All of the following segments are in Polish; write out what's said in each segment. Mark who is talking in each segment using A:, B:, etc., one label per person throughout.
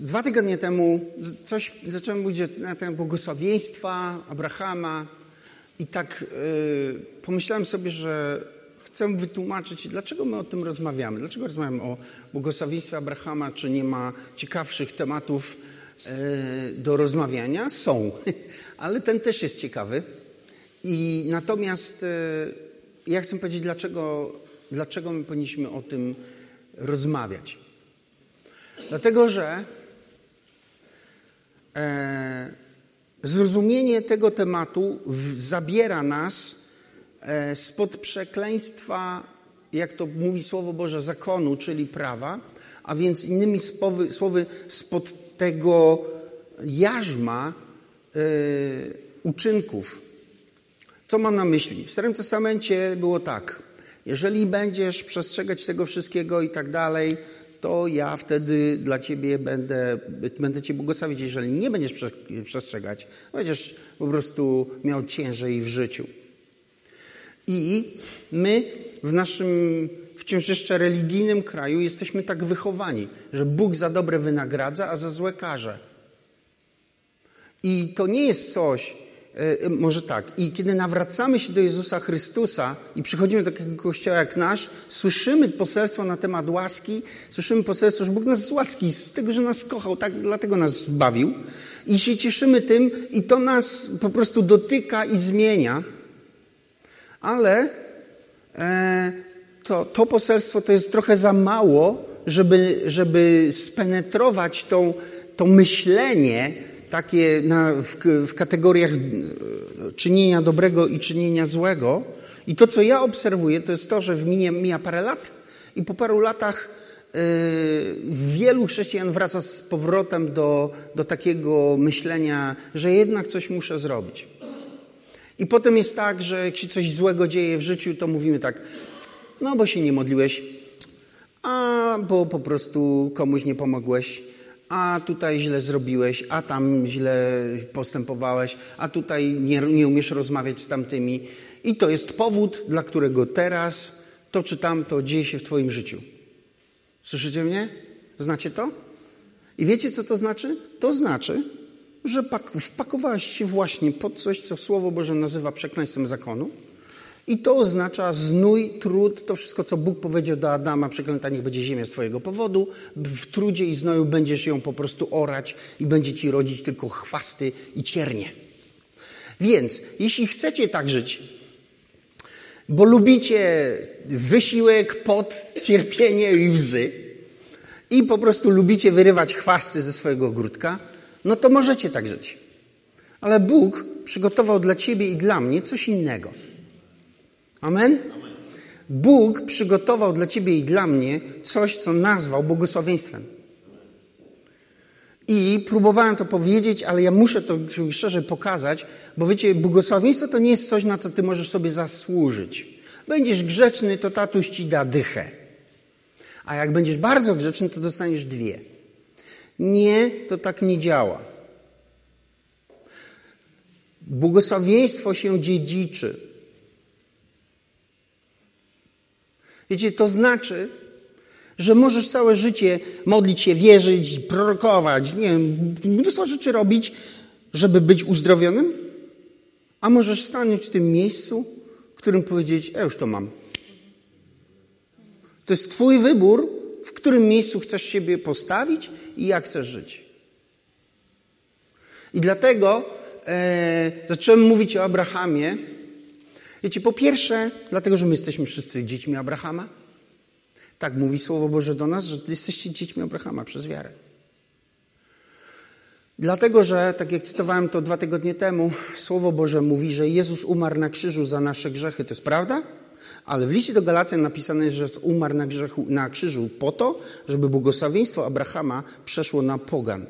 A: Dwa tygodnie temu coś zacząłem mówić na temat błogosławieństwa Abrahama i tak yy, pomyślałem sobie, że chcę wytłumaczyć, dlaczego my o tym rozmawiamy. Dlaczego rozmawiamy o błogosławieństwie Abrahama, czy nie ma ciekawszych tematów yy, do rozmawiania? Są, ale ten też jest ciekawy. I natomiast yy, ja chcę powiedzieć, dlaczego, dlaczego my powinniśmy o tym rozmawiać. Dlatego, że e, zrozumienie tego tematu w, zabiera nas e, spod przekleństwa, jak to mówi Słowo Boże, zakonu, czyli prawa, a więc innymi spowy, słowy spod tego jarzma e, uczynków. Co mam na myśli? W Starym Testamencie było tak. Jeżeli będziesz przestrzegać tego wszystkiego i tak dalej, to ja wtedy dla ciebie będę, będę cię błogosławić. Jeżeli nie będziesz przestrzegać, będziesz po prostu miał ciężej w życiu. I my w naszym wciąż jeszcze religijnym kraju jesteśmy tak wychowani, że Bóg za dobre wynagradza, a za złe karze. I to nie jest coś, może tak. I kiedy nawracamy się do Jezusa Chrystusa i przychodzimy do takiego kościoła jak nasz, słyszymy poselstwo na temat łaski, słyszymy poselstwo, że Bóg nas z łaski, z tego, że nas kochał, tak, dlatego nas zbawił. I się cieszymy tym i to nas po prostu dotyka i zmienia. Ale e, to, to poselstwo to jest trochę za mało, żeby, żeby spenetrować tą, to myślenie, takie na, w, w kategoriach e, czynienia dobrego i czynienia złego. I to, co ja obserwuję, to jest to, że w minie, mija parę lat i po paru latach yy, wielu chrześcijan wraca z powrotem do, do takiego myślenia, że jednak coś muszę zrobić. I potem jest tak, że jak się coś złego dzieje w życiu, to mówimy tak, no bo się nie modliłeś, a bo po prostu komuś nie pomogłeś, a tutaj źle zrobiłeś, a tam źle postępowałeś, a tutaj nie, nie umiesz rozmawiać z tamtymi. I to jest powód, dla którego teraz to czy tamto dzieje się w Twoim życiu. Słyszycie mnie? Znacie to? I wiecie, co to znaczy? To znaczy, że wpakowałeś się właśnie pod coś, co Słowo Boże nazywa przekleństwem zakonu i to oznacza znój, trud, to wszystko, co Bóg powiedział do Adama, przeklęta niech będzie ziemia z twojego powodu. W trudzie i znoju będziesz ją po prostu orać i będzie ci rodzić tylko chwasty i ciernie. Więc, jeśli chcecie tak żyć, bo lubicie wysiłek, pot, cierpienie i łzy i po prostu lubicie wyrywać chwasty ze swojego ogródka, no to możecie tak żyć. Ale Bóg przygotował dla ciebie i dla mnie coś innego. Amen? Bóg przygotował dla ciebie i dla mnie coś, co nazwał błogosławieństwem. I próbowałem to powiedzieć, ale ja muszę to szczerze pokazać, bo wiecie, błogosławieństwo to nie jest coś, na co ty możesz sobie zasłużyć. Będziesz grzeczny, to tatuś ci da dychę. A jak będziesz bardzo grzeczny, to dostaniesz dwie. Nie, to tak nie działa. Błogosławieństwo się dziedziczy. Wiecie, to znaczy, że możesz całe życie modlić się, wierzyć, prorokować, nie wiem, mnóstwo rzeczy robić, żeby być uzdrowionym, a możesz stanąć w tym miejscu, w którym powiedzieć, ja już to mam. To jest Twój wybór, w którym miejscu chcesz siebie postawić i jak chcesz żyć. I dlatego e, zacząłem mówić o Abrahamie, Wiecie, po pierwsze, dlatego, że my jesteśmy wszyscy dziećmi Abrahama. Tak mówi Słowo Boże do nas, że jesteście dziećmi Abrahama przez wiarę. Dlatego, że, tak jak cytowałem to dwa tygodnie temu, Słowo Boże mówi, że Jezus umarł na krzyżu za nasze grzechy. To jest prawda? Ale w liście do Galacjan napisane jest, że umarł na, grzechu, na krzyżu po to, żeby błogosławieństwo Abrahama przeszło na pogan.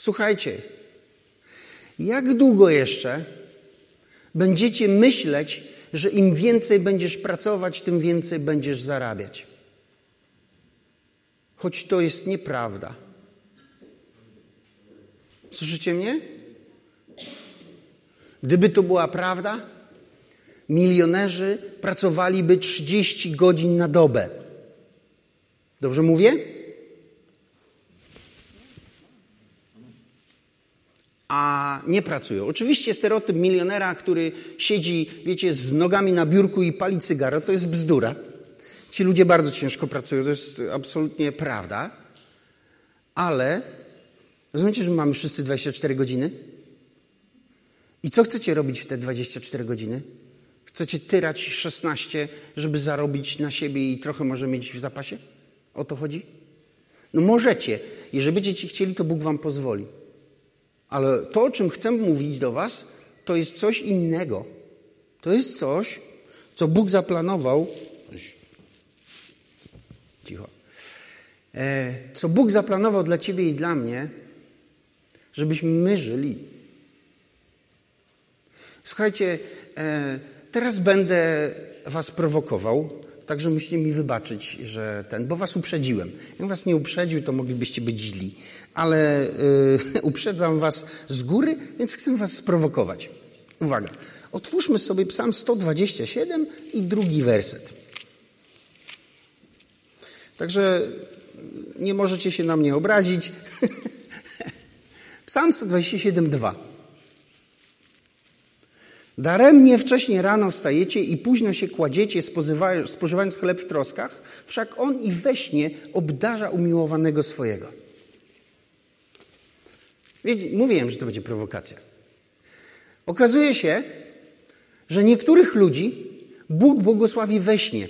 A: Słuchajcie, jak długo jeszcze będziecie myśleć, że im więcej będziesz pracować, tym więcej będziesz zarabiać? Choć to jest nieprawda. Słyszycie mnie? Gdyby to była prawda, milionerzy pracowaliby 30 godzin na dobę. Dobrze mówię? A nie pracują. Oczywiście stereotyp milionera, który siedzi, wiecie, z nogami na biurku i pali cygaro, to jest bzdura. Ci ludzie bardzo ciężko pracują, to jest absolutnie prawda. Ale rozumiecie, że mamy wszyscy 24 godziny? I co chcecie robić w te 24 godziny? Chcecie tyrać 16, żeby zarobić na siebie i trochę może mieć w zapasie? O to chodzi? No możecie. Jeżeli będziecie chcieli, to Bóg wam pozwoli. Ale to, o czym chcę mówić do Was, to jest coś innego. To jest coś, co Bóg zaplanował. Cicho. E, co Bóg zaplanował dla Ciebie i dla mnie, żebyśmy my żyli. Słuchajcie, e, teraz będę Was prowokował, także musicie mi wybaczyć, że ten, bo Was uprzedziłem. Jak Was nie uprzedził, to moglibyście być źli ale y, uprzedzam Was z góry, więc chcę Was sprowokować. Uwaga, otwórzmy sobie Psalm 127 i drugi werset. Także nie możecie się na mnie obrazić. Psalm 127, 2. Daremnie wcześnie rano wstajecie i późno się kładziecie, spożywając chleb w troskach, wszak on i we śnie obdarza umiłowanego swojego. Mówiłem, że to będzie prowokacja. Okazuje się, że niektórych ludzi Bóg błogosławi we śnie.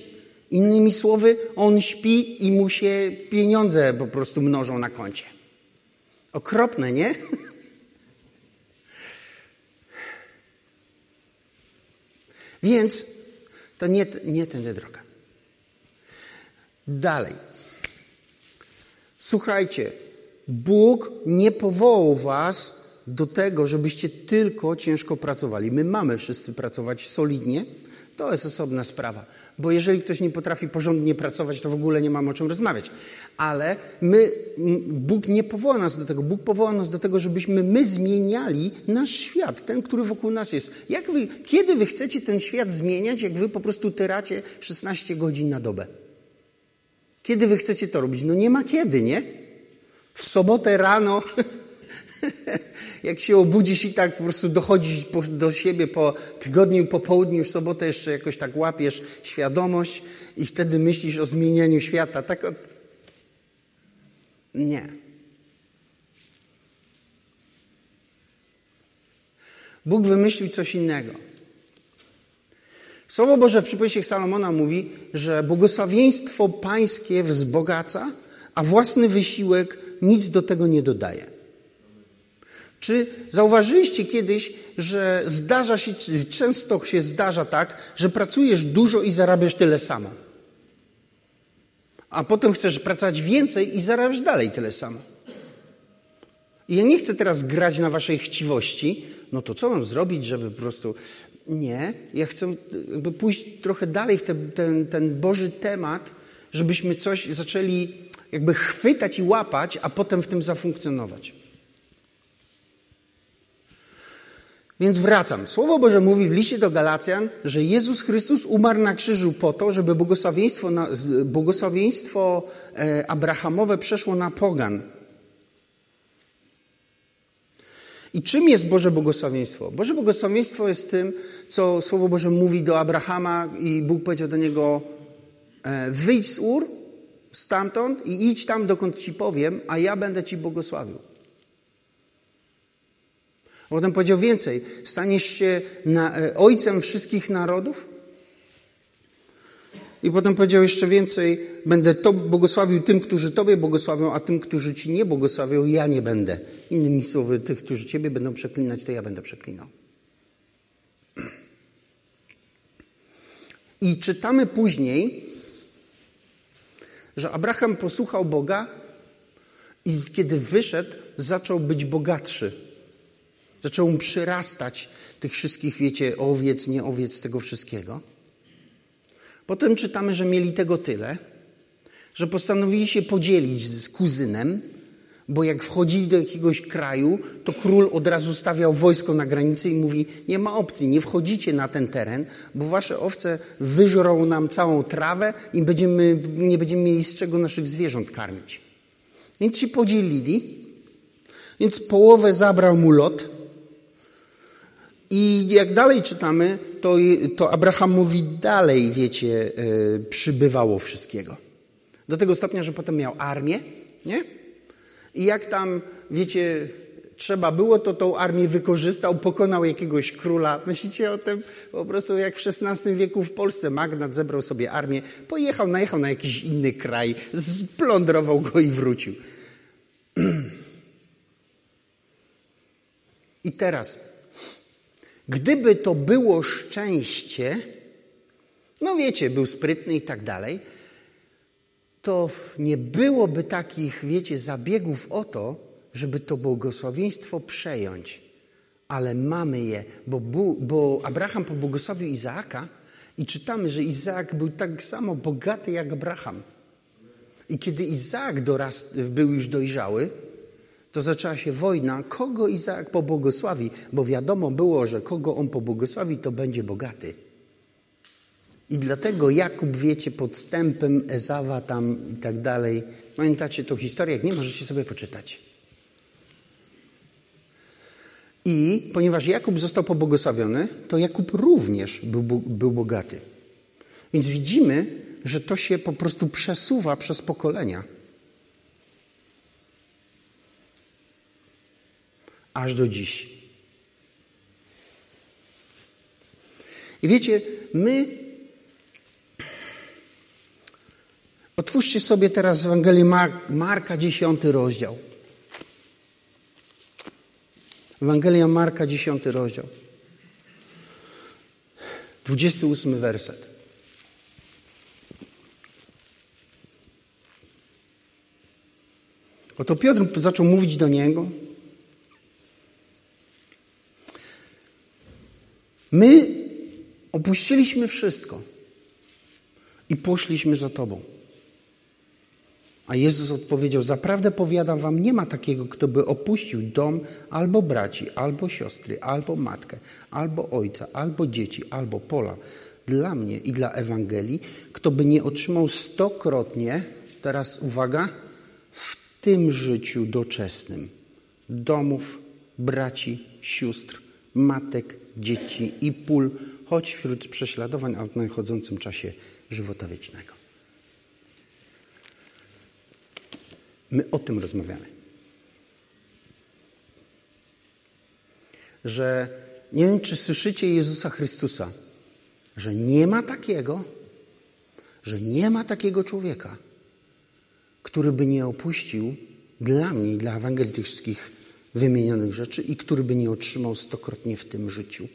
A: Innymi słowy, on śpi i mu się pieniądze po prostu mnożą na koncie. Okropne, nie? Więc to nie, nie tędy droga. Dalej. Słuchajcie, Bóg nie powołał was do tego, żebyście tylko ciężko pracowali. My mamy wszyscy pracować solidnie. To jest osobna sprawa, bo jeżeli ktoś nie potrafi porządnie pracować, to w ogóle nie mamy o czym rozmawiać. Ale my, Bóg nie powoła nas do tego. Bóg powoła nas do tego, żebyśmy my zmieniali nasz świat, ten, który wokół nas jest. Jak wy, kiedy wy chcecie ten świat zmieniać, jak wy po prostu tyracie 16 godzin na dobę? Kiedy wy chcecie to robić? No nie ma kiedy, nie? W sobotę rano, jak się obudzisz i tak po prostu dochodzisz do siebie po tygodniu, po południu, w sobotę jeszcze jakoś tak łapiesz świadomość i wtedy myślisz o zmienianiu świata. Tak od... Nie. Bóg wymyślił coś innego. Słowo Boże w przypowieściach Salomona mówi, że błogosławieństwo pańskie wzbogaca, a własny wysiłek nic do tego nie dodaje. Czy zauważyliście kiedyś, że zdarza się, często się zdarza tak, że pracujesz dużo i zarabiasz tyle samo? A potem chcesz pracować więcej i zarabiasz dalej tyle samo. I ja nie chcę teraz grać na waszej chciwości, no to co mam zrobić, żeby po prostu. Nie, ja chcę jakby pójść trochę dalej w ten, ten, ten Boży temat, żebyśmy coś zaczęli jakby chwytać i łapać, a potem w tym zafunkcjonować. Więc wracam. Słowo Boże mówi w liście do Galacjan, że Jezus Chrystus umarł na krzyżu po to, żeby błogosławieństwo, na, błogosławieństwo e, Abrahamowe przeszło na pogan. I czym jest Boże błogosławieństwo? Boże błogosławieństwo jest tym, co Słowo Boże mówi do Abrahama i Bóg powiedział do niego e, wyjdź z Ur, stamtąd i idź tam, dokąd ci powiem, a ja będę ci błogosławił. Potem powiedział więcej: staniesz się na, e, ojcem wszystkich narodów. I potem powiedział jeszcze więcej: Będę to błogosławił tym, którzy Tobie błogosławią, a tym, którzy Ci nie błogosławią, ja nie będę. Innymi słowy, tych, którzy Ciebie będą przeklinać, to ja będę przeklinał. I czytamy później, że Abraham posłuchał Boga i kiedy wyszedł, zaczął być bogatszy. Zaczął mu przyrastać tych wszystkich, wiecie, owiec, nie owiec, tego wszystkiego. Potem czytamy, że mieli tego tyle, że postanowili się podzielić z kuzynem, Bo jak wchodzili do jakiegoś kraju, to król od razu stawiał wojsko na granicy i mówi: Nie ma opcji, nie wchodzicie na ten teren, bo wasze owce wyżrą nam całą trawę i będziemy, nie będziemy mieli z czego naszych zwierząt karmić. Więc się podzielili. Więc połowę zabrał mu lot. I jak dalej czytamy, to, to Abraham mówi dalej, wiecie, yy, przybywało wszystkiego. Do tego stopnia, że potem miał armię, nie? I jak tam, wiecie, trzeba było, to tą armię wykorzystał, pokonał jakiegoś króla. Myślicie o tym? Po prostu jak w XVI wieku w Polsce magnat zebrał sobie armię, pojechał, najechał na jakiś inny kraj, splądrował go i wrócił. I teraz, gdyby to było szczęście, no wiecie, był sprytny i tak dalej, to nie byłoby takich, wiecie, zabiegów o to, żeby to błogosławieństwo przejąć. Ale mamy je, bo, bo Abraham pobłogosławił Izaaka i czytamy, że Izaak był tak samo bogaty jak Abraham. I kiedy Izaak dorast, był już dojrzały, to zaczęła się wojna, kogo Izaak pobłogosławi, bo wiadomo było, że kogo on pobłogosławi, to będzie bogaty. I dlatego Jakub, wiecie, podstępem Ezawa tam i tak dalej. Pamiętacie tą historię? Jak nie, możecie sobie poczytać. I ponieważ Jakub został pobłogosławiony, to Jakub również był, był bogaty. Więc widzimy, że to się po prostu przesuwa przez pokolenia. Aż do dziś. I wiecie, my Otwórzcie sobie teraz Ewangelię Marka, 10 rozdział. Ewangelia Marka, 10 rozdział. 28 werset. Oto Piotr zaczął mówić do niego. My opuściliśmy wszystko i poszliśmy za Tobą. A Jezus odpowiedział: Zaprawdę powiadam wam, nie ma takiego, kto by opuścił dom, albo braci, albo siostry, albo matkę, albo ojca, albo dzieci, albo pola dla mnie i dla Ewangelii, kto by nie otrzymał stokrotnie, teraz uwaga, w tym życiu doczesnym domów, braci, sióstr, matek, dzieci i pól, choć wśród prześladowań, a w nadchodzącym czasie żywota wiecznego. My o tym rozmawiamy. Że nie wiem, czy słyszycie Jezusa Chrystusa, że nie ma takiego, że nie ma takiego człowieka, który by nie opuścił dla mnie dla Ewangelii tych wszystkich wymienionych rzeczy i który by nie otrzymał stokrotnie w tym życiu.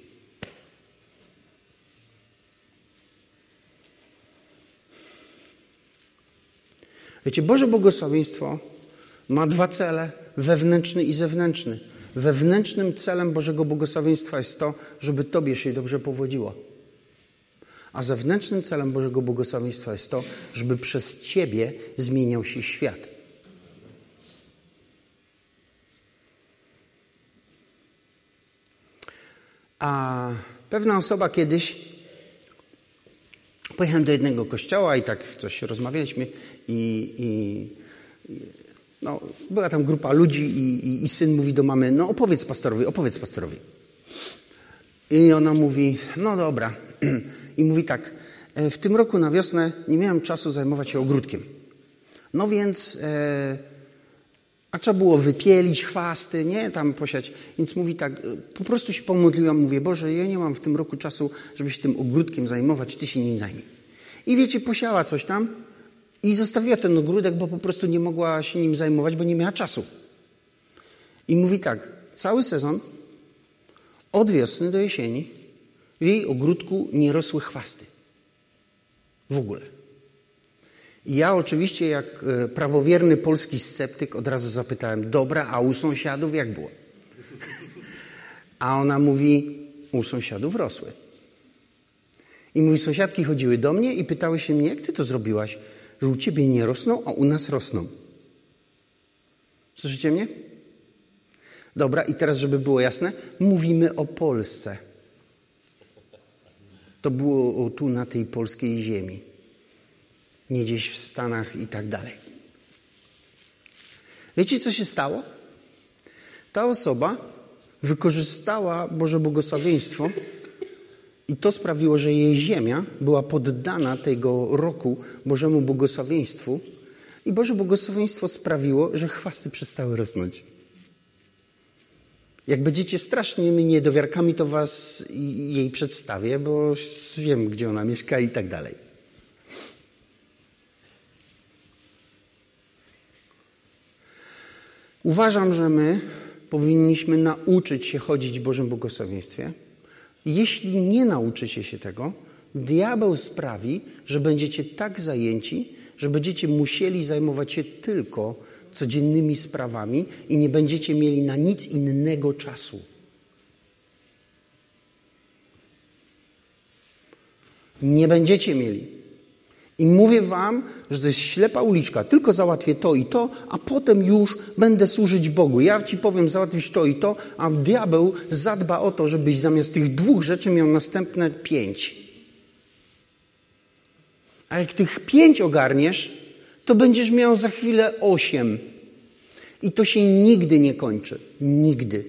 A: Wiecie, Boże błogosławieństwo ma dwa cele, wewnętrzny i zewnętrzny. Wewnętrznym celem Bożego błogosławieństwa jest to, żeby Tobie się dobrze powodziło. A zewnętrznym celem Bożego błogosławieństwa jest to, żeby przez Ciebie zmieniał się świat. A pewna osoba kiedyś Pojechałem do jednego kościoła i tak coś rozmawialiśmy i, i no, była tam grupa ludzi i, i, i, syn mówi do mamy, no opowiedz pastorowi, opowiedz pastorowi. I ona mówi, no dobra. I mówi tak, e, w tym roku na wiosnę nie miałem czasu zajmować się ogródkiem. No więc, e, a trzeba było wypielić chwasty, nie, tam posiać. Więc mówi tak, e, po prostu się pomodliłam, mówię, Boże, ja nie mam w tym roku czasu, żeby się tym ogródkiem zajmować, Ty się nim zajmij. I wiecie, posiała coś tam i zostawiła ten ogródek, bo po prostu nie mogła się nim zajmować, bo nie miała czasu. I mówi tak, cały sezon, od wiosny do jesieni, w jej ogródku nie rosły chwasty. W ogóle. Ja oczywiście, jak e, prawowierny polski sceptyk, od razu zapytałem, dobra, a u sąsiadów jak było? A ona mówi, u sąsiadów rosły. I mówi, sąsiadki chodziły do mnie i pytały się mnie, jak ty to zrobiłaś, że u ciebie nie rosną, a u nas rosną. Słyszycie mnie? Dobra, i teraz, żeby było jasne, mówimy o Polsce. To było tu na tej polskiej ziemi. Nie gdzieś w Stanach i tak dalej. Wiecie, co się stało? Ta osoba wykorzystała Boże błogosławieństwo i to sprawiło, że jej ziemia była poddana tego roku Bożemu błogosławieństwu i Boże błogosławieństwo sprawiło, że chwasty przestały rosnąć. Jak będziecie strasznymi niedowiarkami, to was jej przedstawię, bo wiem, gdzie ona mieszka i tak dalej. Uważam, że my powinniśmy nauczyć się chodzić w Bożym błogosławieństwie. Jeśli nie nauczycie się tego, diabeł sprawi, że będziecie tak zajęci, że będziecie musieli zajmować się tylko codziennymi sprawami i nie będziecie mieli na nic innego czasu. Nie będziecie mieli. I mówię wam, że to jest ślepa uliczka. Tylko załatwię to i to, a potem już będę służyć Bogu. Ja ci powiem załatwić to i to, a diabeł zadba o to, żebyś zamiast tych dwóch rzeczy miał następne pięć. A jak tych pięć ogarniesz, to będziesz miał za chwilę osiem. I to się nigdy nie kończy. Nigdy.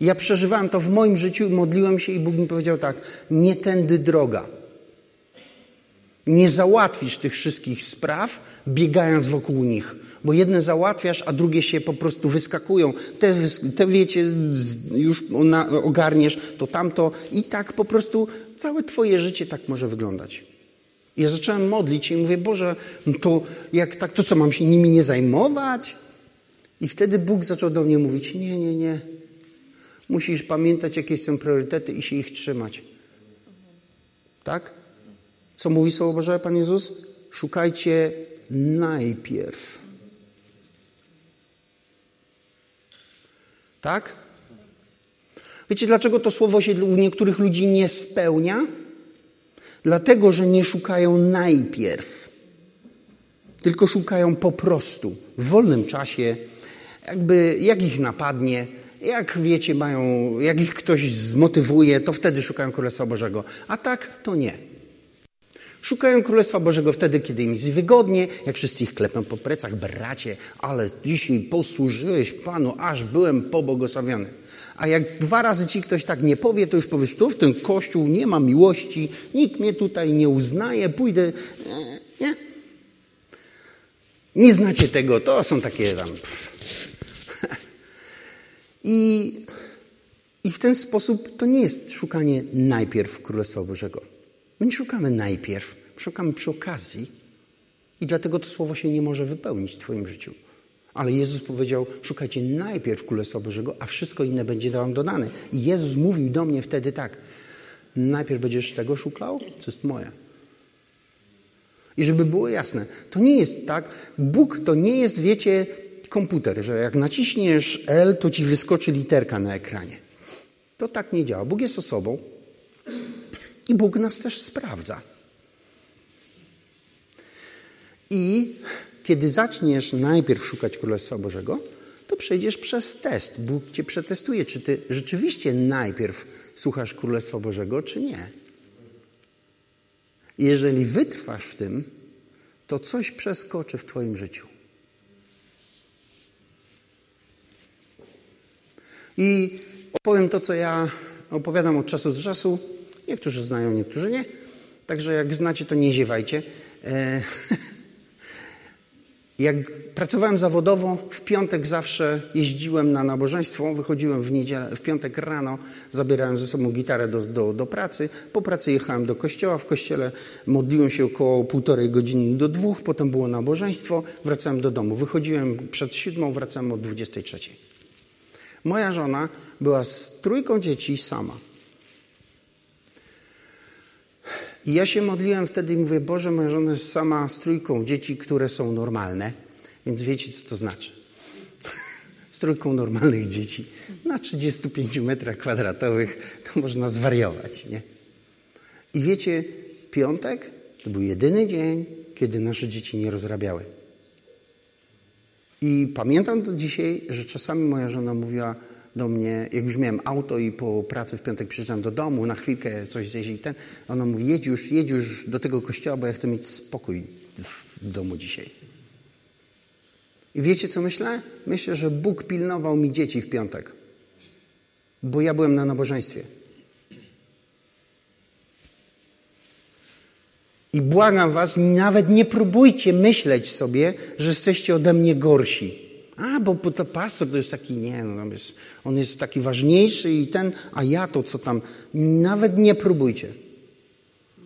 A: Ja przeżywałem to w moim życiu, modliłem się i Bóg mi powiedział tak: nie tędy droga. Nie załatwisz tych wszystkich spraw, biegając wokół nich, bo jedne załatwiasz, a drugie się po prostu wyskakują. Te, te wiecie, już ogarniesz, to tamto i tak po prostu całe Twoje życie tak może wyglądać. Ja zacząłem modlić i mówię, Boże, no to jak tak, to co, mam się nimi nie zajmować? I wtedy Bóg zaczął do mnie mówić, nie, nie, nie. Musisz pamiętać, jakie są priorytety i się ich trzymać. Tak? Co mówi Słowo Boże, Pan Jezus? Szukajcie najpierw. Tak? Wiecie, dlaczego to słowo się u niektórych ludzi nie spełnia? Dlatego, że nie szukają najpierw, tylko szukają po prostu w wolnym czasie, jakby jak ich napadnie, jak wiecie, mają, jak ich ktoś zmotywuje, to wtedy szukają Królestwa Bożego, a tak to nie. Szukają Królestwa Bożego wtedy, kiedy im jest wygodnie, jak wszyscy ich klepią po plecach, bracie, ale dzisiaj posłużyłeś Panu, aż byłem pobłogosławiony. A jak dwa razy ci ktoś tak nie powie, to już powiesz, tu w tym kościół nie ma miłości, nikt mnie tutaj nie uznaje, pójdę. Nie? Nie znacie tego, to są takie tam. I, I w ten sposób to nie jest szukanie najpierw Królestwa Bożego. My nie szukamy najpierw, szukamy przy okazji. I dlatego to słowo się nie może wypełnić w Twoim życiu. Ale Jezus powiedział: Szukajcie najpierw Królestwa Bożego, a wszystko inne będzie Wam dodane. I Jezus mówił do mnie wtedy tak: Najpierw będziesz tego szukał, co jest moje. I żeby było jasne, to nie jest tak, Bóg to nie jest, wiecie, komputer, że jak naciśniesz L, to ci wyskoczy literka na ekranie. To tak nie działa. Bóg jest osobą i Bóg nas też sprawdza. I kiedy zaczniesz najpierw szukać Królestwa Bożego, to przejdziesz przez test. Bóg cię przetestuje, czy ty rzeczywiście najpierw słuchasz Królestwa Bożego, czy nie. Jeżeli wytrwasz w tym, to coś przeskoczy w Twoim życiu. I opowiem to, co ja opowiadam od czasu do czasu. Niektórzy znają, niektórzy nie. Także jak znacie, to nie ziewajcie. E Jak pracowałem zawodowo, w piątek zawsze jeździłem na nabożeństwo, wychodziłem w, niedzielę, w piątek rano, zabierałem ze sobą gitarę do, do, do pracy. Po pracy jechałem do kościoła, w kościele modliłem się około półtorej godziny do dwóch, potem było nabożeństwo, wracałem do domu. Wychodziłem przed siódmą, wracałem od dwudziestej trzeciej. Moja żona była z trójką dzieci sama. I ja się modliłem wtedy i mówię, Boże, moja żona jest sama z trójką dzieci, które są normalne, więc wiecie, co to znaczy. z trójką normalnych dzieci na 35 metrach kwadratowych to można zwariować, nie? I wiecie, piątek to był jedyny dzień, kiedy nasze dzieci nie rozrabiały. I pamiętam do dzisiaj, że czasami moja żona mówiła do mnie, jak już miałem auto i po pracy w piątek przyjeżdżam do domu, na chwilkę coś zjeść i ten, ona mówi, jedź już, jedź już do tego kościoła, bo ja chcę mieć spokój w domu dzisiaj. I wiecie, co myślę? Myślę, że Bóg pilnował mi dzieci w piątek, bo ja byłem na nabożeństwie. I błagam was, nawet nie próbujcie myśleć sobie, że jesteście ode mnie gorsi. A, bo, to pastor to jest taki, nie, no, on, jest, on jest taki ważniejszy i ten, a ja to co tam. Nawet nie próbujcie.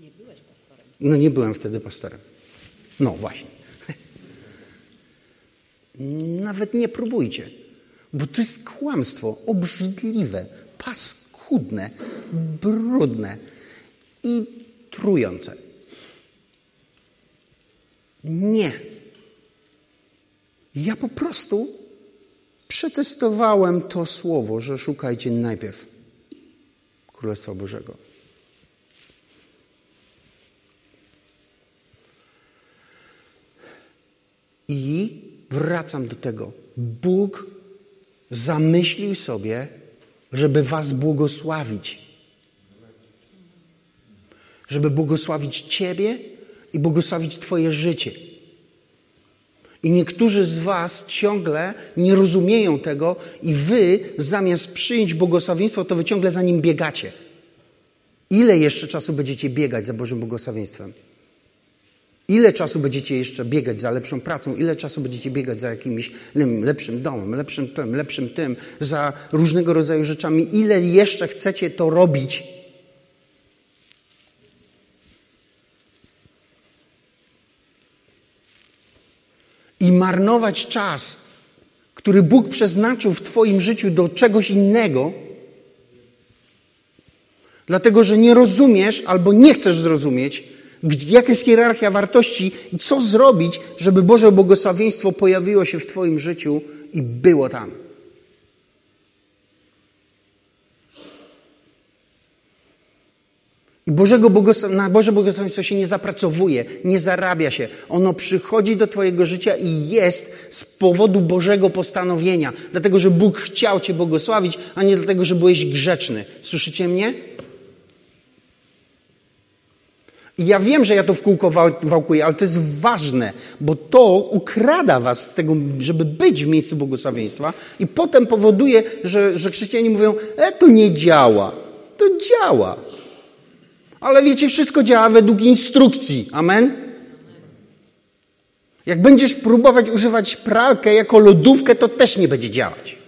B: Nie byłeś pastorem.
A: No nie byłem wtedy pastorem. No właśnie. Nawet nie próbujcie, bo to jest kłamstwo obrzydliwe, paskudne, brudne i trujące. Nie. Ja po prostu przetestowałem to słowo, że szukajcie najpierw Królestwa Bożego. I wracam do tego. Bóg zamyślił sobie, żeby Was błogosławić. Żeby błogosławić Ciebie i błogosławić Twoje życie. I niektórzy z Was ciągle nie rozumieją tego, i Wy zamiast przyjąć błogosławieństwo, to Wy ciągle za nim biegacie. Ile jeszcze czasu będziecie biegać za Bożym błogosławieństwem? Ile czasu będziecie jeszcze biegać za lepszą pracą? Ile czasu będziecie biegać za jakimś lepszym domem, lepszym tym, lepszym tym, za różnego rodzaju rzeczami? Ile jeszcze chcecie to robić? Marnować czas, który Bóg przeznaczył w Twoim życiu do czegoś innego, dlatego że nie rozumiesz albo nie chcesz zrozumieć, jaka jest hierarchia wartości i co zrobić, żeby Boże błogosławieństwo pojawiło się w Twoim życiu i było tam. I Bożego na Boże błogosławieństwo się nie zapracowuje, nie zarabia się. Ono przychodzi do Twojego życia i jest z powodu Bożego postanowienia. Dlatego, że Bóg chciał Cię błogosławić, a nie dlatego, że byłeś grzeczny. Słyszycie mnie? I ja wiem, że ja to w kółko wałkuję, ale to jest ważne, bo to ukrada was z tego, żeby być w miejscu błogosławieństwa i potem powoduje, że, że chrześcijanie mówią, e, to nie działa. To działa. Ale wiecie, wszystko działa według instrukcji. Amen? Jak będziesz próbować używać pralkę jako lodówkę, to też nie będzie działać.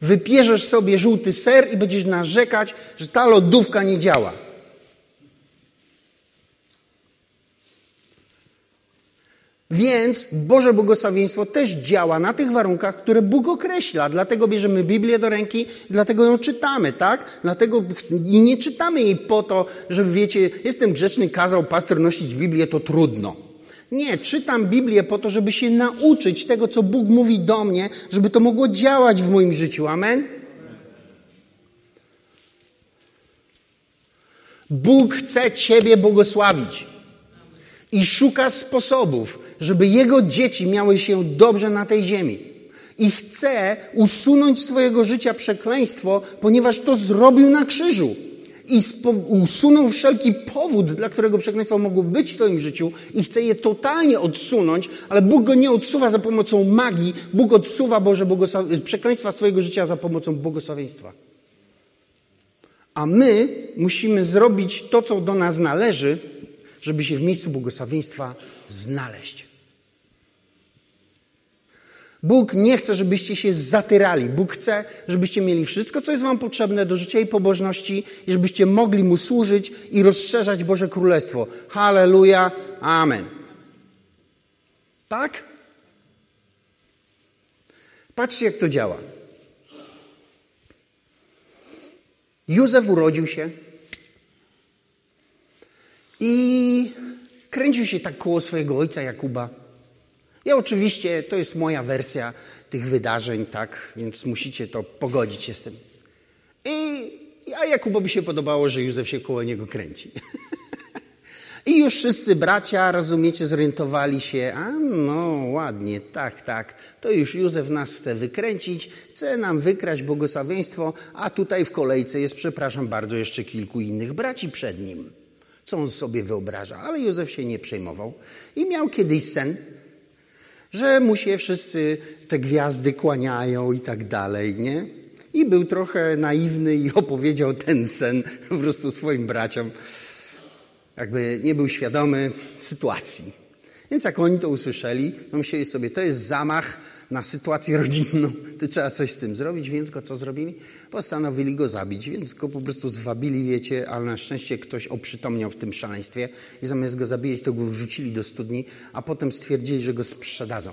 A: Wypierzesz sobie żółty ser i będziesz narzekać, że ta lodówka nie działa. Więc Boże błogosławieństwo też działa na tych warunkach, które Bóg określa. Dlatego bierzemy Biblię do ręki, dlatego ją czytamy, tak? Dlatego nie czytamy jej po to, żeby wiecie, jestem grzeczny, kazał pastor nosić Biblię, to trudno. Nie, czytam Biblię po to, żeby się nauczyć tego, co Bóg mówi do mnie, żeby to mogło działać w moim życiu. Amen? Bóg chce Ciebie błogosławić i szuka sposobów, żeby jego dzieci miały się dobrze na tej ziemi. I chce usunąć z Twojego życia przekleństwo, ponieważ to zrobił na krzyżu. I usunął wszelki powód, dla którego przekleństwo mogło być w Twoim życiu, i chce je totalnie odsunąć, ale Bóg go nie odsuwa za pomocą magii, Bóg odsuwa Boże przekleństwa z Twojego życia za pomocą błogosławieństwa. A my musimy zrobić to, co do nas należy, żeby się w miejscu błogosławieństwa znaleźć. Bóg nie chce, żebyście się zatyrali. Bóg chce, żebyście mieli wszystko, co jest Wam potrzebne do życia i pobożności, i żebyście mogli Mu służyć i rozszerzać Boże Królestwo. Halleluja, Amen. Tak? Patrzcie, jak to działa. Józef urodził się i kręcił się tak koło swojego ojca Jakuba. Ja oczywiście, to jest moja wersja tych wydarzeń, tak, więc musicie to pogodzić się z tym. I a Jakubowi się podobało, że Józef się koło niego kręci. I już wszyscy bracia, rozumiecie, zorientowali się, a no ładnie, tak, tak, to już Józef nas chce wykręcić, chce nam wykraść błogosławieństwo, a tutaj w kolejce jest, przepraszam bardzo, jeszcze kilku innych braci przed nim. Co on sobie wyobraża? Ale Józef się nie przejmował i miał kiedyś sen, że mu się wszyscy te gwiazdy kłaniają i tak dalej, nie? I był trochę naiwny i opowiedział ten sen po prostu swoim braciom jakby nie był świadomy sytuacji. Więc jak oni to usłyszeli, to myśleli sobie, to jest zamach na sytuację rodzinną, to trzeba coś z tym zrobić, więc go co zrobili? Postanowili go zabić, więc go po prostu zwabili, wiecie, ale na szczęście ktoś oprzytomniał w tym szaleństwie i zamiast go zabijać, to go wrzucili do studni, a potem stwierdzili, że go sprzedadzą.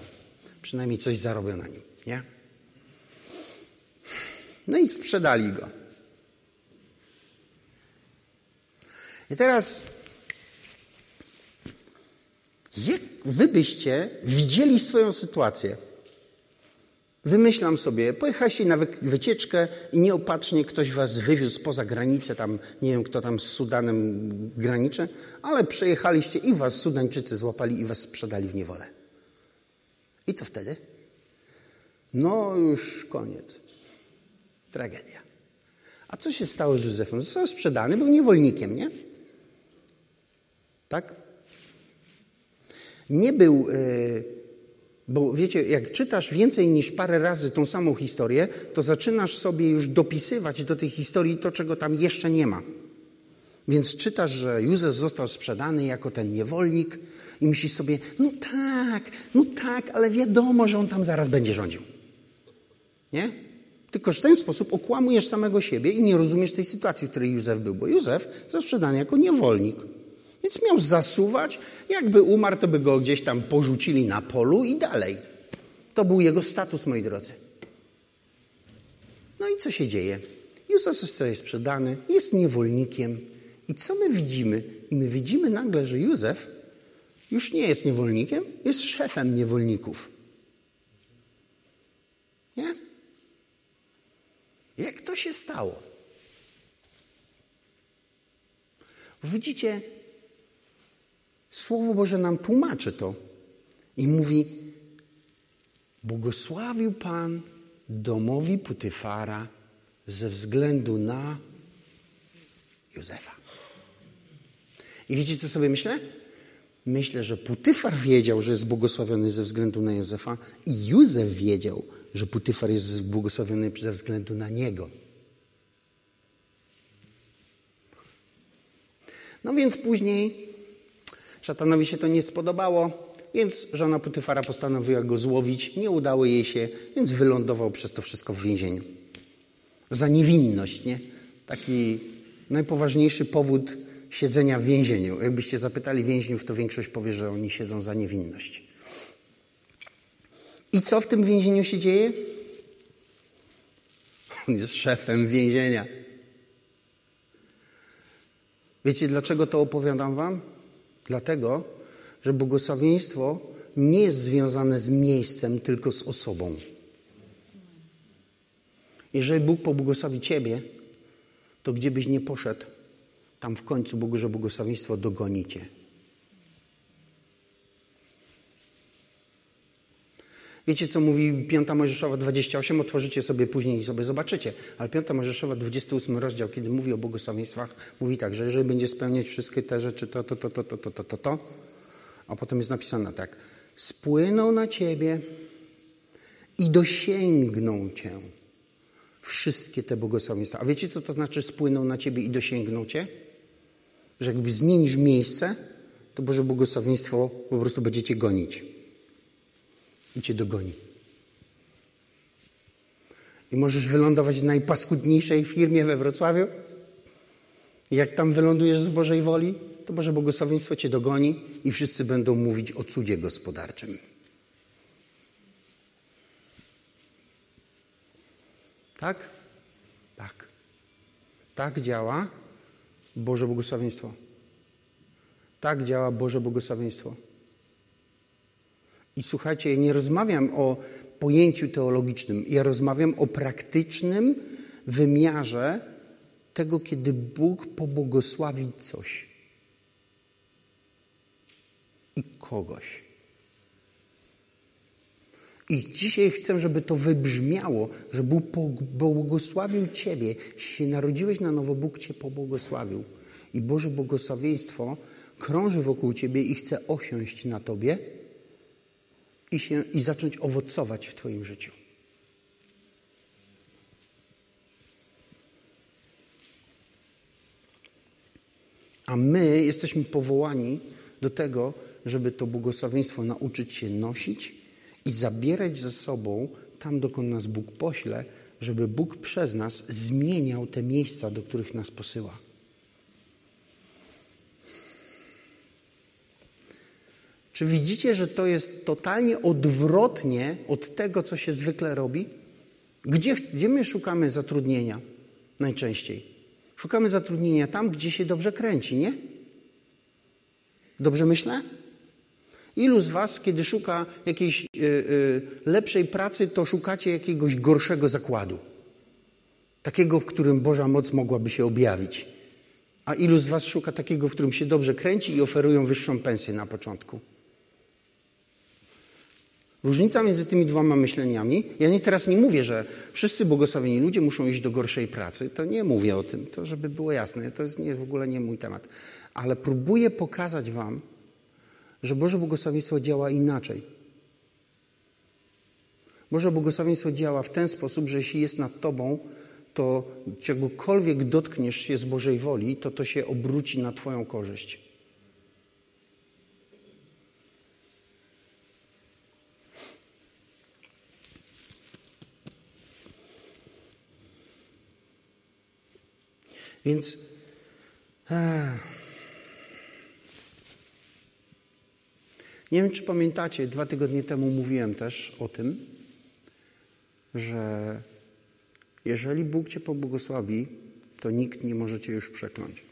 A: Przynajmniej coś zarobią na nim, nie? No i sprzedali go. I teraz jak wy byście widzieli swoją sytuację? Wymyślam sobie, pojechaliście na wycieczkę i nieopatrznie ktoś was wywiózł poza granicę, tam nie wiem kto tam z Sudanem graniczy, ale przejechaliście i was Sudańczycy złapali i was sprzedali w niewolę. I co wtedy? No już koniec. Tragedia. A co się stało z Józefem? Został sprzedany, był niewolnikiem, nie? Tak? Nie był, e, bo wiecie, jak czytasz więcej niż parę razy tą samą historię, to zaczynasz sobie już dopisywać do tej historii to, czego tam jeszcze nie ma. Więc czytasz, że Józef został sprzedany jako ten niewolnik i myślisz sobie, no tak, no tak, ale wiadomo, że on tam zaraz będzie rządził. Nie? Tylko w ten sposób okłamujesz samego siebie i nie rozumiesz tej sytuacji, w której Józef był, bo Józef został sprzedany jako niewolnik. Więc miał zasuwać, jakby umarł, to by go gdzieś tam porzucili na polu i dalej. To był jego status, moi drodzy. No i co się dzieje? Józef zostaje sprzedany, jest niewolnikiem. I co my widzimy? I my widzimy nagle, że Józef już nie jest niewolnikiem, jest szefem niewolników. Nie? Jak to się stało? Widzicie, Słowo Boże nam tłumaczy to i mówi: Błogosławił Pan domowi Putyfara ze względu na Józefa. I wiecie, co sobie myślę? Myślę, że Putyfar wiedział, że jest błogosławiony ze względu na Józefa i Józef wiedział, że Putyfar jest błogosławiony ze względu na niego. No więc później Szatanowi się to nie spodobało, więc żona Putyfara postanowiła go złowić. Nie udało jej się, więc wylądował przez to wszystko w więzieniu. Za niewinność, nie? Taki najpoważniejszy powód siedzenia w więzieniu. Jakbyście zapytali więźniów, to większość powie, że oni siedzą za niewinność. I co w tym więzieniu się dzieje? On jest szefem więzienia. Wiecie, dlaczego to opowiadam wam? Dlatego, że błogosławieństwo nie jest związane z miejscem, tylko z osobą. Jeżeli Bóg pobłogosławi Ciebie, to gdzie byś nie poszedł, tam w końcu Boże błogosławieństwo dogoni Cię. Wiecie, co mówi 5 Mojżeszowa 28? Otworzycie sobie później i sobie zobaczycie. Ale 5 Mojżeszowa 28 rozdział, kiedy mówi o błogosławieństwach, mówi tak, że jeżeli będzie spełniać wszystkie te rzeczy, to, to, to, to, to, to, to, to, to, a potem jest napisane tak. Spłyną na ciebie i dosięgną cię wszystkie te błogosławieństwa. A wiecie, co to znaczy spłyną na ciebie i dosięgną cię? Że jakby zmienisz miejsce, to Boże błogosławieństwo po prostu będziecie gonić i cię dogoni. I możesz wylądować w najpaskudniejszej firmie we Wrocławiu. I jak tam wylądujesz z Bożej woli, to Boże błogosławieństwo cię dogoni i wszyscy będą mówić o cudzie gospodarczym. Tak? Tak. Tak działa Boże błogosławieństwo. Tak działa Boże błogosławieństwo. I słuchajcie, ja nie rozmawiam o pojęciu teologicznym, ja rozmawiam o praktycznym wymiarze tego, kiedy Bóg pobłogosławi coś. kogoś. I dzisiaj chcę, żeby to wybrzmiało, że Bóg błogosławił Ciebie. Jeśli się narodziłeś na nowo, Bóg Cię pobłogosławił. I Boże błogosławieństwo krąży wokół Ciebie i chce osiąść na Tobie i, się, i zacząć owocować w Twoim życiu. A my jesteśmy powołani do tego, żeby to błogosławieństwo nauczyć się nosić i zabierać ze sobą tam, dokąd nas Bóg pośle, żeby Bóg przez nas zmieniał te miejsca, do których nas posyła. Czy widzicie, że to jest totalnie odwrotnie od tego, co się zwykle robi? Gdzie, gdzie my szukamy zatrudnienia najczęściej? Szukamy zatrudnienia tam, gdzie się dobrze kręci, nie? Dobrze myślę? Ilu z Was, kiedy szuka jakiejś y, y, lepszej pracy, to szukacie jakiegoś gorszego zakładu? Takiego, w którym Boża moc mogłaby się objawić. A ilu z Was szuka takiego, w którym się dobrze kręci i oferują wyższą pensję na początku? Różnica między tymi dwoma myśleniami, ja nie teraz nie mówię, że wszyscy błogosławieni ludzie muszą iść do gorszej pracy. To nie mówię o tym, to żeby było jasne, to jest nie, w ogóle nie mój temat. Ale próbuję pokazać Wam, że Boże błogosławieństwo działa inaczej. Boże błogosławieństwo działa w ten sposób, że jeśli jest nad Tobą, to czegokolwiek dotkniesz się z Bożej woli, to to się obróci na Twoją korzyść. Więc e, nie wiem, czy pamiętacie, dwa tygodnie temu mówiłem też o tym, że jeżeli Bóg cię pobłogosławi, to nikt nie może cię już przekląć.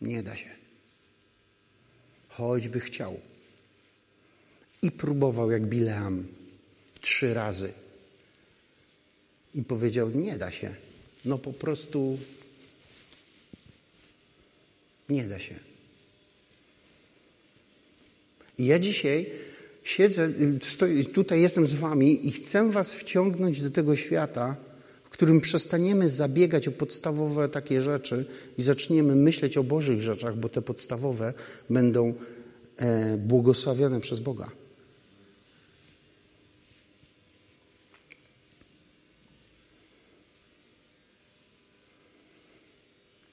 A: Nie da się. Choćby chciał. I próbował jak Bileam trzy razy. I powiedział: Nie da się no po prostu nie da się. Ja dzisiaj siedzę, tutaj jestem z wami i chcę was wciągnąć do tego świata, w którym przestaniemy zabiegać o podstawowe takie rzeczy i zaczniemy myśleć o Bożych rzeczach, bo te podstawowe będą e, błogosławione przez Boga.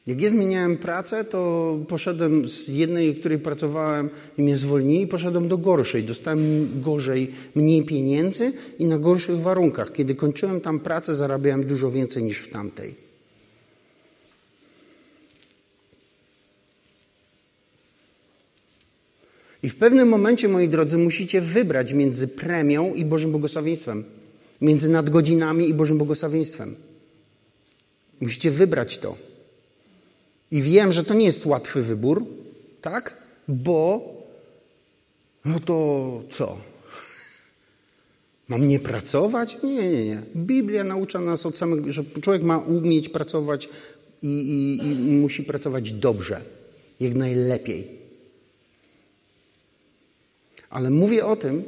A: Jak ja zmieniałem pracę, to poszedłem z jednej, w której pracowałem i mnie zwolnili, poszedłem do gorszej. Dostałem gorzej, mniej pieniędzy i na gorszych warunkach. Kiedy kończyłem tam pracę, zarabiałem dużo więcej niż w tamtej. I w pewnym momencie, moi drodzy, musicie wybrać między premią i Bożym błogosławieństwem. Między nadgodzinami i Bożym błogosławieństwem. Musicie wybrać to. I wiem, że to nie jest łatwy wybór, tak? Bo, no to co? Mam nie pracować? Nie, nie, nie. Biblia naucza nas od samego, że człowiek ma umieć pracować i, i, i musi pracować dobrze, jak najlepiej. Ale mówię o tym,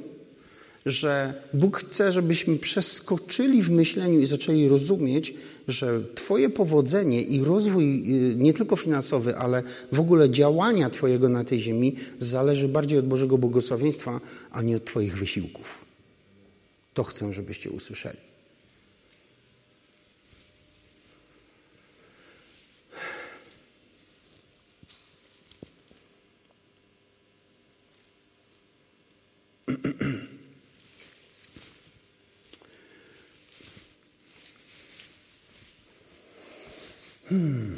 A: że Bóg chce, żebyśmy przeskoczyli w myśleniu i zaczęli rozumieć, że Twoje powodzenie i rozwój y, nie tylko finansowy, ale w ogóle działania Twojego na tej ziemi zależy bardziej od Bożego błogosławieństwa, a nie od Twoich wysiłków. To chcę, żebyście usłyszeli. Hmm.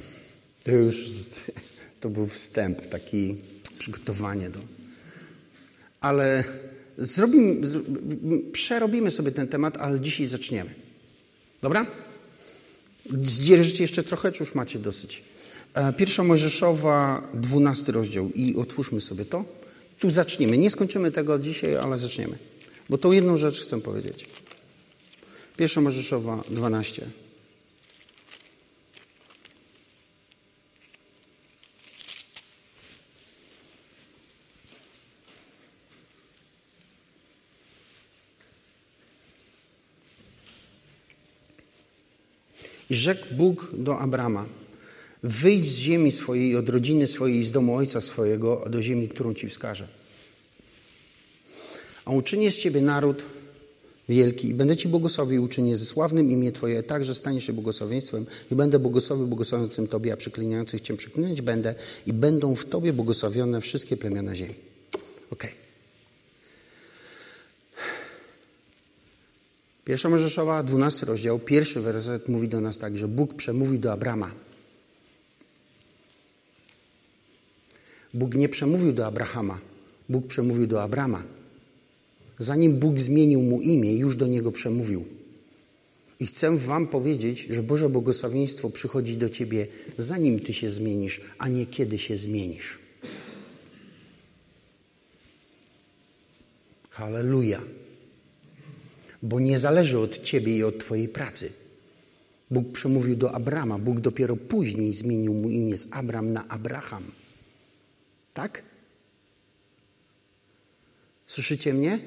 A: To już to był wstęp, taki przygotowanie do. Ale zrobimy, przerobimy sobie ten temat, ale dzisiaj zaczniemy. Dobra? Zdzierżycie jeszcze trochę, czy już macie dosyć? E, pierwsza Mojżeszowa, dwunasty rozdział i otwórzmy sobie to. Tu zaczniemy. Nie skończymy tego dzisiaj, ale zaczniemy. Bo tą jedną rzecz chcę powiedzieć. Pierwsza Mojżeszowa, 12. I rzekł Bóg do Abrama, wyjdź z ziemi swojej, od rodziny swojej, z domu ojca swojego, do ziemi, którą ci wskażę. A uczynię z ciebie naród wielki i będę ci błogosławił, uczynię ze sławnym imię twoje, tak, że staniesz się błogosławieństwem i będę błogosławił błogosławiącym tobie, a przeklinających cię przeklinać będę i będą w tobie błogosławione wszystkie plemiona ziemi. Okej. Okay. Pierwsza Mojżeszowa, 12 rozdział, pierwszy werset mówi do nas tak, że Bóg przemówił do Abrama. Bóg nie przemówił do Abrahama, Bóg przemówił do Abrama. Zanim Bóg zmienił mu imię, już do niego przemówił. I chcę Wam powiedzieć, że Boże błogosławieństwo przychodzi do Ciebie, zanim Ty się zmienisz, a nie kiedy się zmienisz. Halleluja bo nie zależy od ciebie i od twojej pracy. Bóg przemówił do Abrama, Bóg dopiero później zmienił mu imię z Abram na Abraham. Tak? Słyszycie mnie?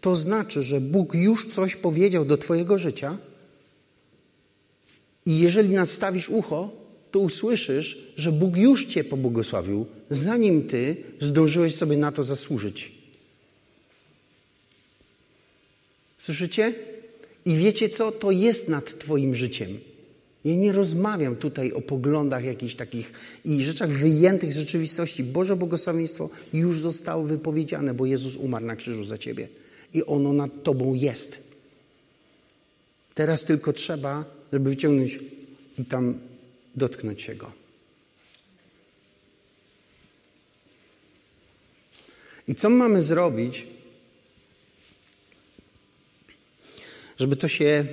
A: To znaczy, że Bóg już coś powiedział do Twojego życia i jeżeli nastawisz ucho, to usłyszysz, że Bóg już Cię pobłogosławił, zanim Ty zdążyłeś sobie na to zasłużyć. Słyszycie? I wiecie co? To jest nad Twoim życiem. Ja nie rozmawiam tutaj o poglądach jakichś takich i rzeczach wyjętych z rzeczywistości. Boże błogosławieństwo już zostało wypowiedziane, bo Jezus umarł na krzyżu za Ciebie. I ono nad Tobą jest. Teraz tylko trzeba, żeby wyciągnąć i tam dotknąć się Go. I co mamy zrobić, żeby to się,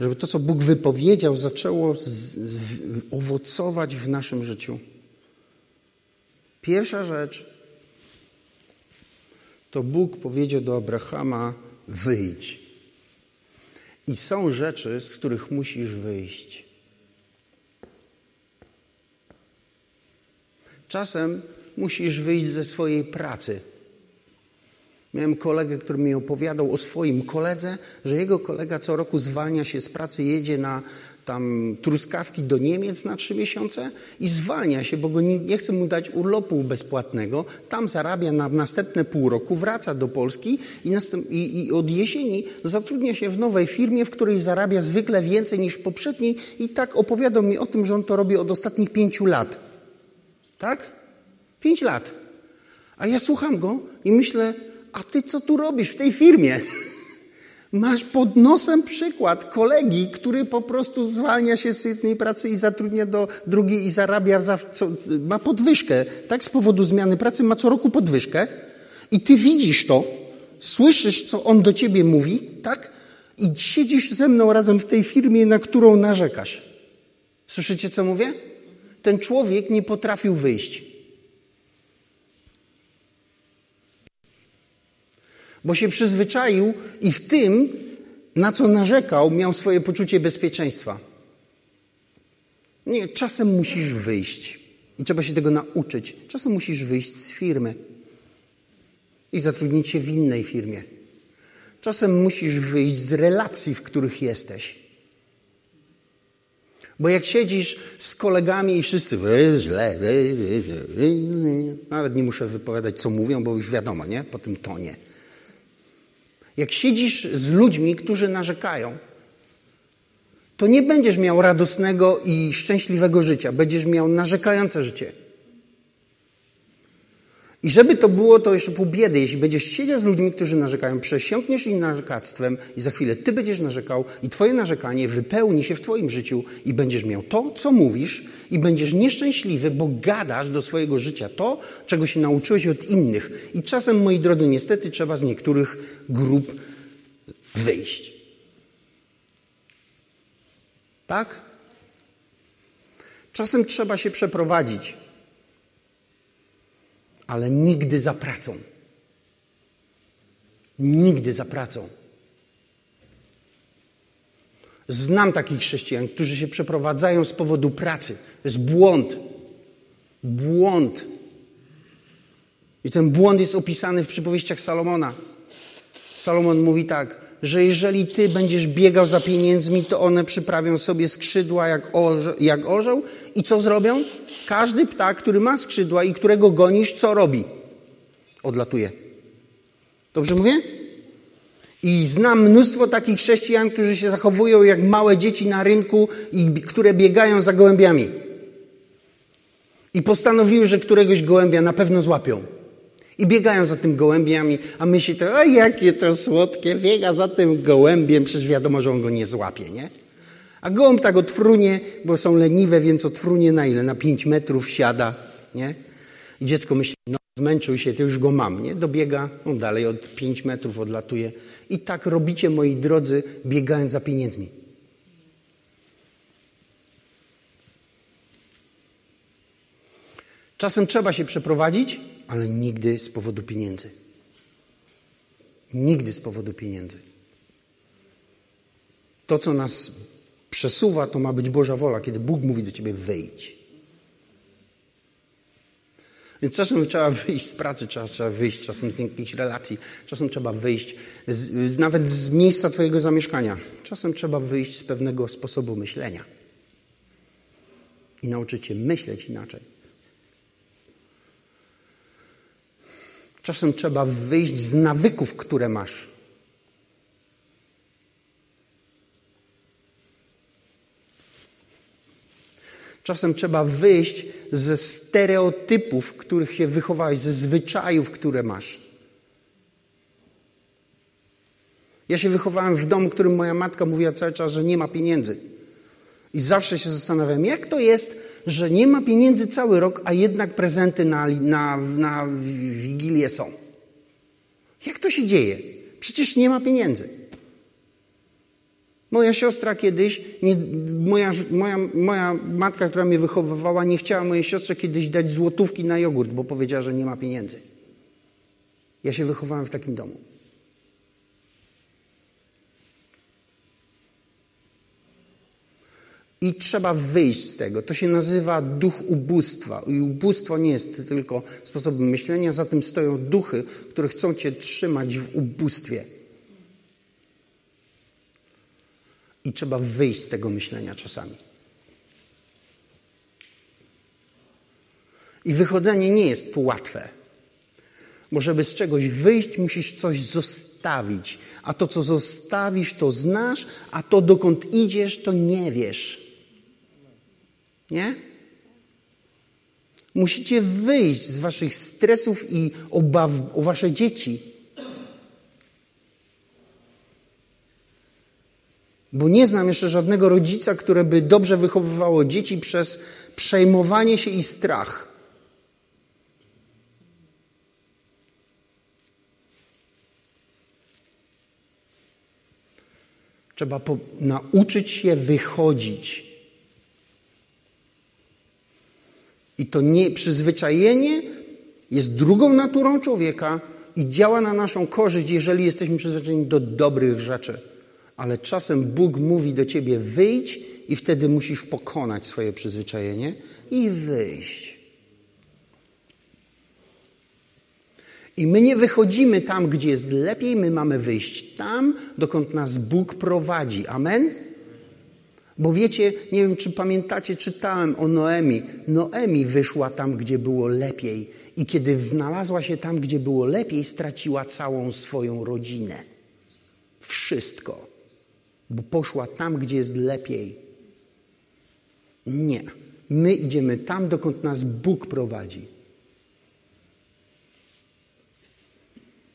A: żeby to, co Bóg wypowiedział, zaczęło z, z, owocować w naszym życiu. Pierwsza rzecz to Bóg powiedział do Abrahama: wyjdź. I są rzeczy, z których musisz wyjść. Czasem musisz wyjść ze swojej pracy. Miałem kolegę, który mi opowiadał o swoim koledze, że jego kolega co roku zwalnia się z pracy, jedzie na tam truskawki do Niemiec na trzy miesiące i zwalnia się, bo go nie, nie chce mu dać urlopu bezpłatnego. Tam zarabia na następne pół roku, wraca do Polski i, następ, i, i od jesieni zatrudnia się w nowej firmie, w której zarabia zwykle więcej niż w poprzedniej i tak opowiadał mi o tym, że on to robi od ostatnich pięciu lat. Tak? Pięć lat. A ja słucham go i myślę, a ty co tu robisz w tej firmie? Masz pod nosem przykład kolegi, który po prostu zwalnia się z jednej pracy i zatrudnia do drugiej i zarabia, za, co, ma podwyżkę. Tak, z powodu zmiany pracy ma co roku podwyżkę. I ty widzisz to, słyszysz, co on do ciebie mówi, tak? I siedzisz ze mną razem w tej firmie, na którą narzekasz. Słyszycie, co mówię? Ten człowiek nie potrafił wyjść. Bo się przyzwyczaił i w tym, na co narzekał, miał swoje poczucie bezpieczeństwa. Nie, czasem musisz wyjść i trzeba się tego nauczyć. Czasem musisz wyjść z firmy i zatrudnić się w innej firmie. Czasem musisz wyjść z relacji, w których jesteś. Bo jak siedzisz z kolegami i wszyscy źle, nawet nie muszę wypowiadać, co mówią, bo już wiadomo, nie? Po tym tonie. Jak siedzisz z ludźmi, którzy narzekają, to nie będziesz miał radosnego i szczęśliwego życia, będziesz miał narzekające życie. I żeby to było, to jeszcze pół biedy. Jeśli będziesz siedział z ludźmi, którzy narzekają, przesiąkniesz ich narzekactwem i za chwilę ty będziesz narzekał i twoje narzekanie wypełni się w twoim życiu i będziesz miał to, co mówisz i będziesz nieszczęśliwy, bo gadasz do swojego życia to, czego się nauczyłeś od innych. I czasem, moi drodzy, niestety trzeba z niektórych grup wyjść. Tak? Czasem trzeba się przeprowadzić ale nigdy za pracą. Nigdy za pracą. Znam takich chrześcijan, którzy się przeprowadzają z powodu pracy. To jest błąd. Błąd. I ten błąd jest opisany w przypowieściach Salomona. Salomon mówi tak: że jeżeli ty będziesz biegał za pieniędzmi, to one przyprawią sobie skrzydła jak, jak orzeł i co zrobią? Każdy ptak, który ma skrzydła i którego gonisz, co robi? Odlatuje. Dobrze mówię? I znam mnóstwo takich chrześcijan, którzy się zachowują jak małe dzieci na rynku i które biegają za gołębiami. I postanowiły, że któregoś gołębia na pewno złapią. I biegają za tym gołębiami, a myśli to, o jakie to słodkie, biega za tym gołębiem, przecież wiadomo, że on go nie złapie, nie? A gołąb tak odfrunie, bo są leniwe, więc odfrunie na ile? Na pięć metrów siada, nie? I dziecko myśli, no zmęczył się, to już go mam, nie? Dobiega, on dalej od pięć metrów odlatuje. I tak robicie, moi drodzy, biegając za pieniędzmi. Czasem trzeba się przeprowadzić, ale nigdy z powodu pieniędzy. Nigdy z powodu pieniędzy. To, co nas przesuwa, to ma być Boża wola, kiedy Bóg mówi do ciebie wyjdź. Więc czasem trzeba wyjść z pracy, trzeba, trzeba wyjść czasem z jakichś relacji, czasem trzeba wyjść z, nawet z miejsca Twojego zamieszkania. Czasem trzeba wyjść z pewnego sposobu myślenia i nauczyć się myśleć inaczej. Czasem trzeba wyjść z nawyków, które masz. Czasem trzeba wyjść ze stereotypów, w których się wychowałeś, ze zwyczajów, które masz. Ja się wychowałem w domu, w którym moja matka mówiła cały czas, że nie ma pieniędzy. I zawsze się zastanawiam, jak to jest, że nie ma pieniędzy cały rok, a jednak prezenty na, na, na Wigilię są. Jak to się dzieje? Przecież nie ma pieniędzy. Moja siostra kiedyś, nie, moja, moja, moja matka, która mnie wychowywała, nie chciała mojej siostrze kiedyś dać złotówki na jogurt, bo powiedziała, że nie ma pieniędzy. Ja się wychowałem w takim domu. I trzeba wyjść z tego. To się nazywa duch ubóstwa. I ubóstwo nie jest tylko sposobem myślenia, za tym stoją duchy, które chcą cię trzymać w ubóstwie. I trzeba wyjść z tego myślenia czasami. I wychodzenie nie jest tu łatwe. Bo żeby z czegoś wyjść, musisz coś zostawić. A to, co zostawisz, to znasz, a to, dokąd idziesz, to nie wiesz. Nie? Musicie wyjść z waszych stresów i obaw o wasze dzieci. Bo nie znam jeszcze żadnego rodzica, które by dobrze wychowywało dzieci przez przejmowanie się i strach. Trzeba po, nauczyć się wychodzić. I to nie, przyzwyczajenie jest drugą naturą człowieka i działa na naszą korzyść, jeżeli jesteśmy przyzwyczajeni do dobrych rzeczy ale czasem Bóg mówi do ciebie wyjdź i wtedy musisz pokonać swoje przyzwyczajenie i wyjść. I my nie wychodzimy tam, gdzie jest lepiej, my mamy wyjść tam, dokąd nas Bóg prowadzi. Amen? Bo wiecie, nie wiem, czy pamiętacie, czytałem o Noemi. Noemi wyszła tam, gdzie było lepiej. I kiedy znalazła się tam, gdzie było lepiej, straciła całą swoją rodzinę. Wszystko bo poszła tam, gdzie jest lepiej. Nie. My idziemy tam, dokąd nas Bóg prowadzi.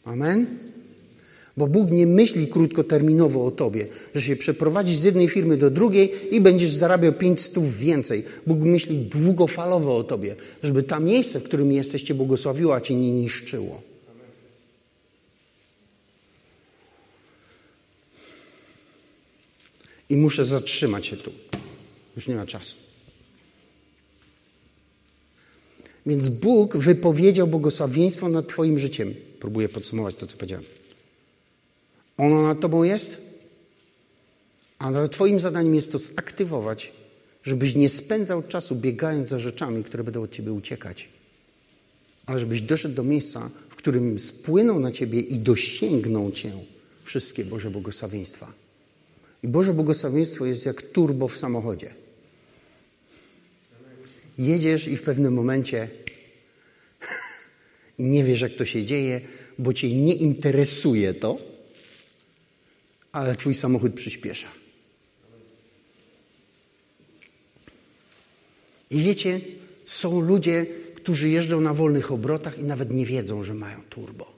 A: Amen? Bo Bóg nie myśli krótkoterminowo o tobie, że się przeprowadzisz z jednej firmy do drugiej i będziesz zarabiał 500 więcej. Bóg myśli długofalowo o tobie, żeby tam miejsce, w którym jesteś, cię błogosławiło, a cię nie niszczyło. I muszę zatrzymać się tu. Już nie ma czasu. Więc Bóg wypowiedział błogosławieństwo nad Twoim życiem. Próbuję podsumować to, co powiedziałem. Ono nad Tobą jest, a Twoim zadaniem jest to zaktywować, żebyś nie spędzał czasu biegając za rzeczami, które będą od Ciebie uciekać, ale żebyś doszedł do miejsca, w którym spłyną na Ciebie i dosięgną Cię wszystkie Boże błogosławieństwa. I Boże błogosławieństwo jest jak turbo w samochodzie. Jedziesz i w pewnym momencie nie wiesz, jak to się dzieje, bo cię nie interesuje to, ale twój samochód przyspiesza. I wiecie, są ludzie, którzy jeżdżą na wolnych obrotach i nawet nie wiedzą, że mają turbo.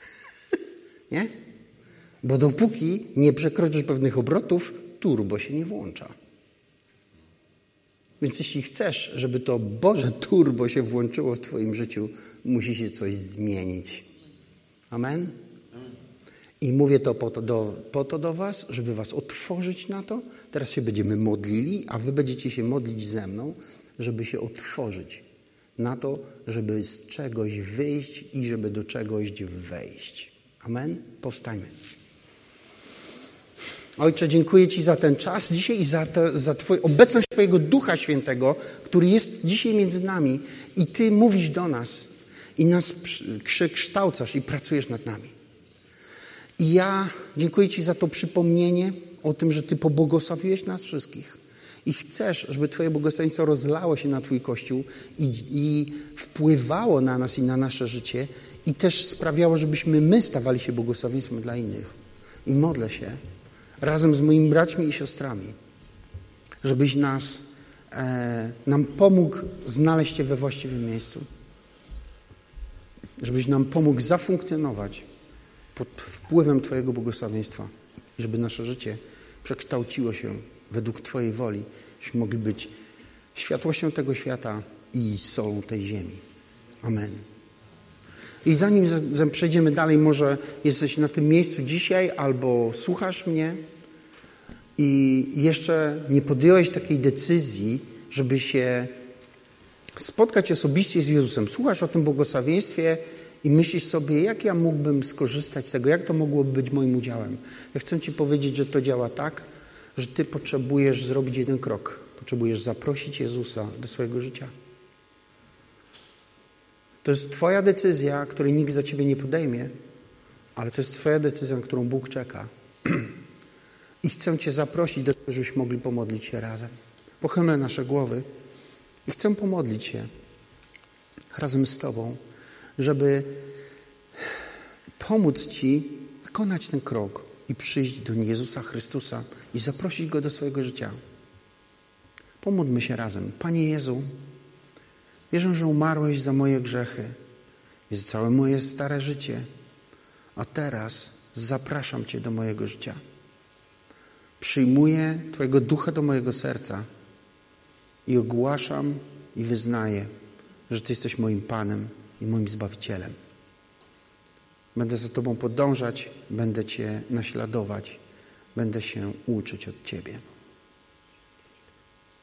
A: nie? Bo dopóki nie przekroczysz pewnych obrotów, turbo się nie włącza. Więc jeśli chcesz, żeby to Boże turbo się włączyło w Twoim życiu, musi się coś zmienić. Amen? I mówię to po to, do, po to do Was, żeby Was otworzyć na to. Teraz się będziemy modlili, a Wy będziecie się modlić ze mną, żeby się otworzyć na to, żeby z czegoś wyjść i żeby do czegoś wejść. Amen? Powstańmy. Ojcze, dziękuję Ci za ten czas dzisiaj i za, to, za twój, obecność Twojego Ducha Świętego, który jest dzisiaj między nami i Ty mówisz do nas i nas przekształcasz i pracujesz nad nami. I ja dziękuję Ci za to przypomnienie o tym, że Ty pobłogosławiłeś nas wszystkich. I chcesz, żeby Twoje błogosławieństwo rozlało się na Twój Kościół i, i wpływało na nas i na nasze życie i też sprawiało, żebyśmy my stawali się błogosławieństwem dla innych. I modlę się razem z moimi braćmi i siostrami, żebyś nas, e, nam pomógł znaleźć Cię we właściwym miejscu. Żebyś nam pomógł zafunkcjonować pod wpływem Twojego błogosławieństwa, żeby nasze życie przekształciło się według Twojej woli, żebyśmy mogli być światłością tego świata i solą tej ziemi. Amen. I zanim przejdziemy dalej, może jesteś na tym miejscu dzisiaj albo słuchasz mnie i jeszcze nie podjąłeś takiej decyzji, żeby się spotkać osobiście z Jezusem. Słuchasz o tym błogosławieństwie i myślisz sobie, jak ja mógłbym skorzystać z tego, jak to mogłoby być moim udziałem. Ja chcę Ci powiedzieć, że to działa tak, że Ty potrzebujesz zrobić jeden krok. Potrzebujesz zaprosić Jezusa do swojego życia. To jest Twoja decyzja, której nikt za Ciebie nie podejmie, ale to jest Twoja decyzja, na którą Bóg czeka. I chcę Cię zaprosić do tego, żebyśmy mogli pomodlić się razem. Pochylmy nasze głowy i chcę pomodlić się razem z Tobą, żeby pomóc Ci wykonać ten krok i przyjść do Jezusa Chrystusa i zaprosić Go do swojego życia. Pomódlmy się razem. Panie Jezu, Wierzę, że umarłeś za moje grzechy i za całe moje stare życie, a teraz zapraszam Cię do mojego życia. Przyjmuję Twojego ducha do mojego serca i ogłaszam i wyznaję, że Ty jesteś moim Panem i moim Zbawicielem. Będę za Tobą podążać, będę Cię naśladować, będę się uczyć od Ciebie.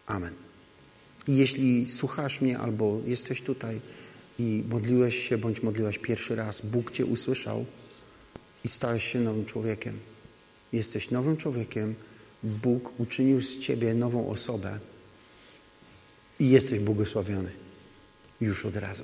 A: Amen. I jeśli słuchasz mnie albo jesteś tutaj i modliłeś się bądź modliłaś pierwszy raz, Bóg Cię usłyszał i stałeś się nowym człowiekiem. Jesteś nowym człowiekiem, Bóg uczynił z Ciebie nową osobę i jesteś błogosławiony już od razu.